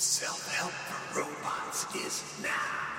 Self help for robots is now.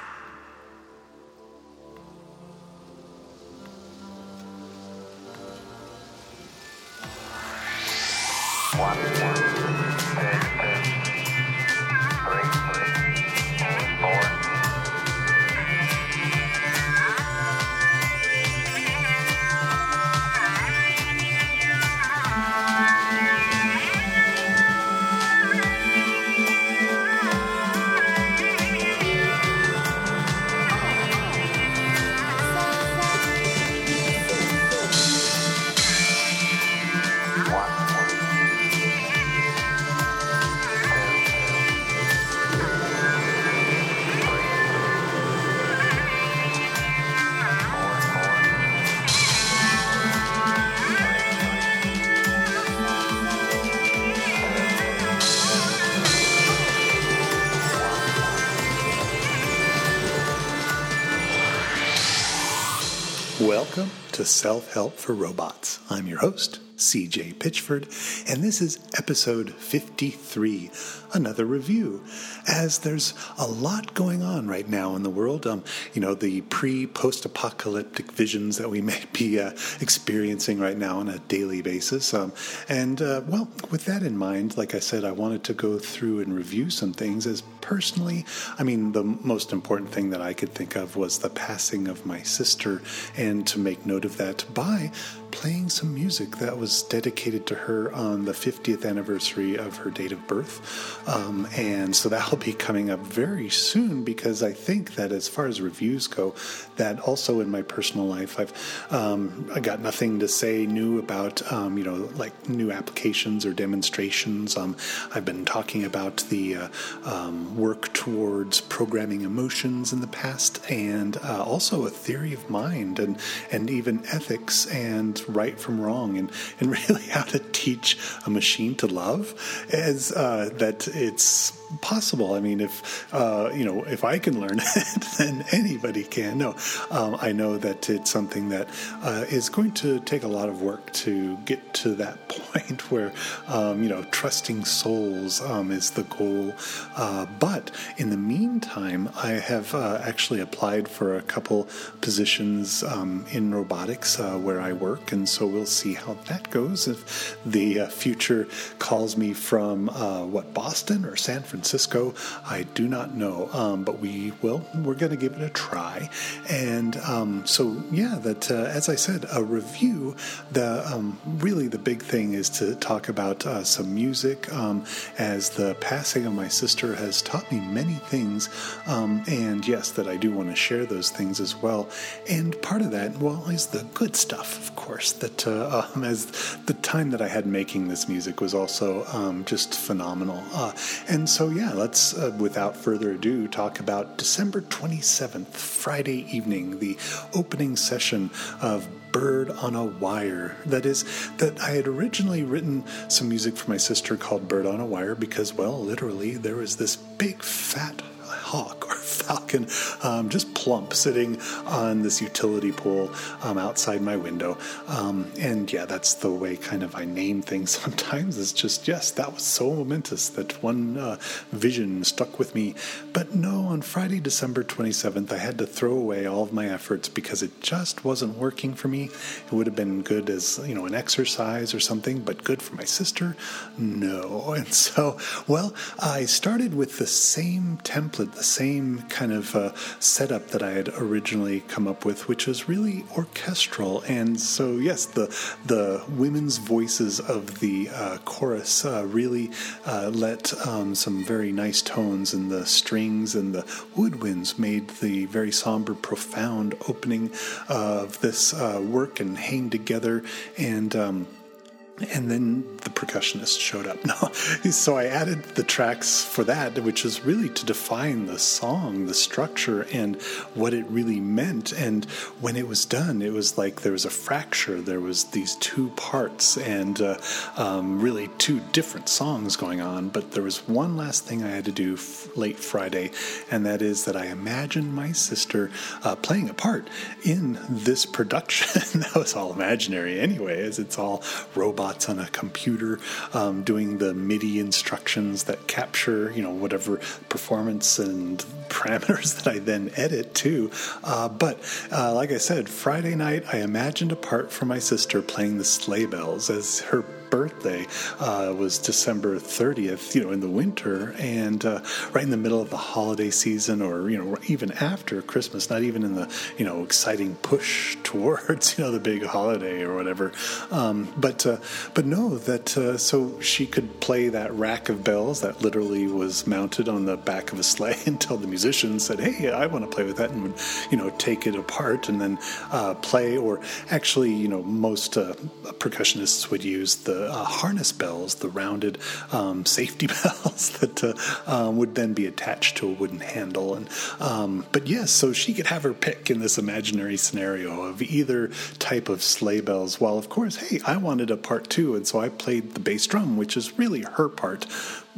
To Self Help for Robots. I'm your host, CJ Pitchford, and this is episode 53, another review. As there's a lot going on right now in the world, um, you know, the pre post apocalyptic visions that we may be uh, experiencing right now on a daily basis. Um, and, uh, well, with that in mind, like I said, I wanted to go through and review some things as personally, I mean, the most important thing that I could think of was the passing of my sister, and to make note of that by playing some music that was dedicated to her on the 50th anniversary of her date of birth. Um, and so that'll be coming up very soon because I think that as far as reviews go, that also in my personal life, I've um, I got nothing to say new about, um, you know, like new applications or demonstrations. Um, I've been talking about the uh, um, work towards programming emotions in the past and uh, also a theory of mind and, and even ethics and right from wrong and, and really how to teach a machine to love as uh, that it's possible. I mean, if uh, you know, if I can learn it, then anybody can. No, um, I know that it's something that uh, is going to take a lot of work to get to that point where um, you know, trusting souls um, is the goal. Uh, but in the meantime, I have uh, actually applied for a couple positions um, in robotics uh, where I work, and so we'll see how that goes. If the uh, future calls me from what Boston or San Francisco. Francisco. I do not know, um, but we will. We're going to give it a try. And um, so, yeah, that uh, as I said, a review. The um, really the big thing is to talk about uh, some music, um, as the passing of my sister has taught me many things. Um, and yes, that I do want to share those things as well. And part of that, well, is the good stuff, of course. That uh, um, as the time that I had making this music was also just phenomenal. Uh, and so yeah, let's, uh, without further ado, talk about December 27th, Friday evening, the opening session of Bird on a Wire. That is, that I had originally written some music for my sister called Bird on a Wire because, well, literally, there was this big fat hawk or falcon um, just plump sitting on this utility pole um, outside my window. Um, and yeah, that's the way kind of I name things sometimes. It's just, yes, that was so momentous that one uh, vision stuck with me. But no, on Friday, December 27th, I had to throw away all of my efforts because it just wasn't working for me. It would have been good as, you know, an exercise or something, but good for my sister? No. And so, well, I started with the same template, the same kind of uh, setup that I had originally come up with, which was really orchestral. And so, yes, the the women's voices of the uh, chorus uh, really uh, let um, some very nice tones, and the strings and the woodwinds made the very somber, profound opening of this uh, work and hang together and. Um, and then the percussionist showed up. So I added the tracks for that, which is really to define the song, the structure, and what it really meant. And when it was done, it was like there was a fracture. There was these two parts, and uh, um, really two different songs going on. But there was one last thing I had to do f- late Friday, and that is that I imagined my sister uh, playing a part in this production. that was all imaginary, anyway, as it's all robot on a computer um, doing the MIDI instructions that capture, you know, whatever performance and parameters that I then edit too. Uh, but uh, like I said, Friday night I imagined a part for my sister playing the sleigh bells as her birthday uh, was December 30th, you know, in the winter and uh, right in the middle of the holiday season or, you know, even after Christmas, not even in the, you know, exciting push towards, you know, the big holiday or whatever. Um, but, uh, but no, that, uh, so she could play that rack of bells that literally was mounted on the back of a sleigh until the musician said, Hey, I want to play with that and would, you know, take it apart and then uh, play or actually, you know, most uh, percussionists would use the uh, harness bells, the rounded um, safety bells that uh, um, would then be attached to a wooden handle. And um, but yes, so she could have her pick in this imaginary scenario of either type of sleigh bells. While of course, hey, I wanted a part two, and so I played the bass drum, which is really her part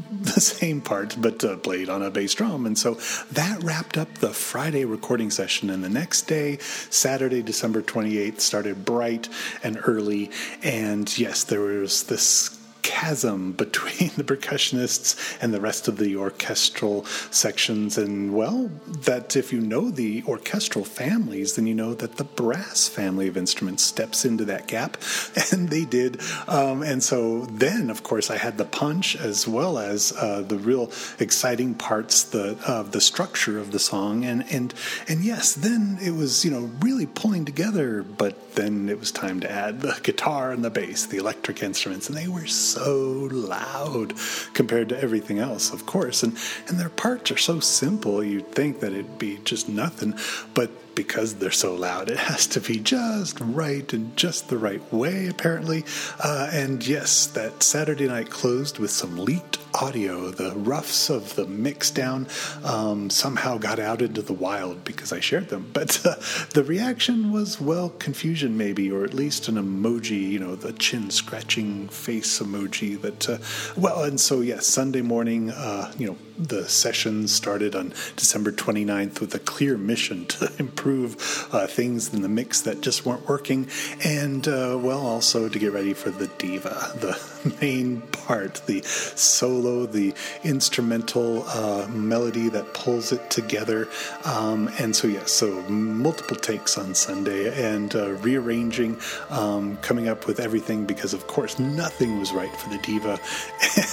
the same part, but uh, played on a bass drum. And so that wrapped up the Friday recording session. And the next day, Saturday, December 28th, started bright and early. And yes, there was this chasm between the percussionists and the rest of the orchestral sections. And well, that if you know the orchestral families, then you know that the brass family of instruments steps into that gap, and they did. Um, and so then, of course, I had the punch as well as uh, the real exciting parts, uh, the structure of the song, and and and yes, then it was you know really pulling together. But then it was time to add the guitar and the bass, the electric instruments, and they were so loud compared to everything else, of course. And and their parts are so simple, you'd think that it'd be just nothing, but because they're so loud, it has to be just right and just the right way, apparently. Uh, and yes, that Saturday night closed with some leaked audio. The roughs of the mix down um, somehow got out into the wild because I shared them. But uh, the reaction was, well, confusion maybe, or at least an emoji, you know, the chin scratching face emoji that, uh, well, and so, yes, Sunday morning, uh, you know, the session started on December 29th with a clear mission to improve uh, things in the mix that just weren't working, and uh, well, also to get ready for the diva, the main part, the solo, the instrumental uh, melody that pulls it together. Um, and so, yes, so multiple takes on Sunday and uh, rearranging, um, coming up with everything because, of course, nothing was right for the diva,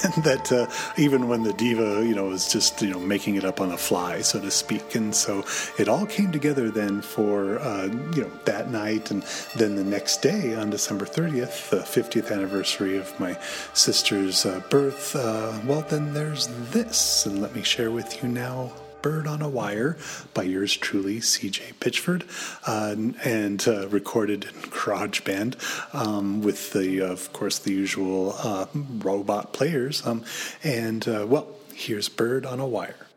and that uh, even when the diva, you know, was just you know making it up on the fly, so to speak. And so it all came together then for uh, you know that night, and then the next day on December 30th, the 50th anniversary of my sister's uh, birth. Uh, well, then there's this, and let me share with you now. Bird on a Wire by yours truly, CJ Pitchford, uh, and uh, recorded in GarageBand um, with the, of course, the usual uh, robot players. Um, and uh, well, here's Bird on a Wire.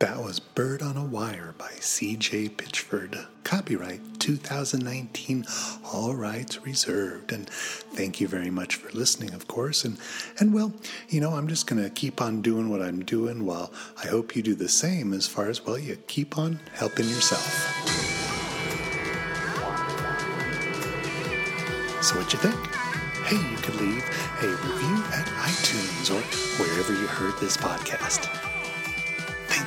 That was Bird on a Wire by C.J. Pitchford. Copyright 2019, all rights reserved. And thank you very much for listening, of course. And, and well, you know, I'm just going to keep on doing what I'm doing while I hope you do the same as far as, well, you keep on helping yourself. So, what you think? Hey, you could leave a review at iTunes or wherever you heard this podcast.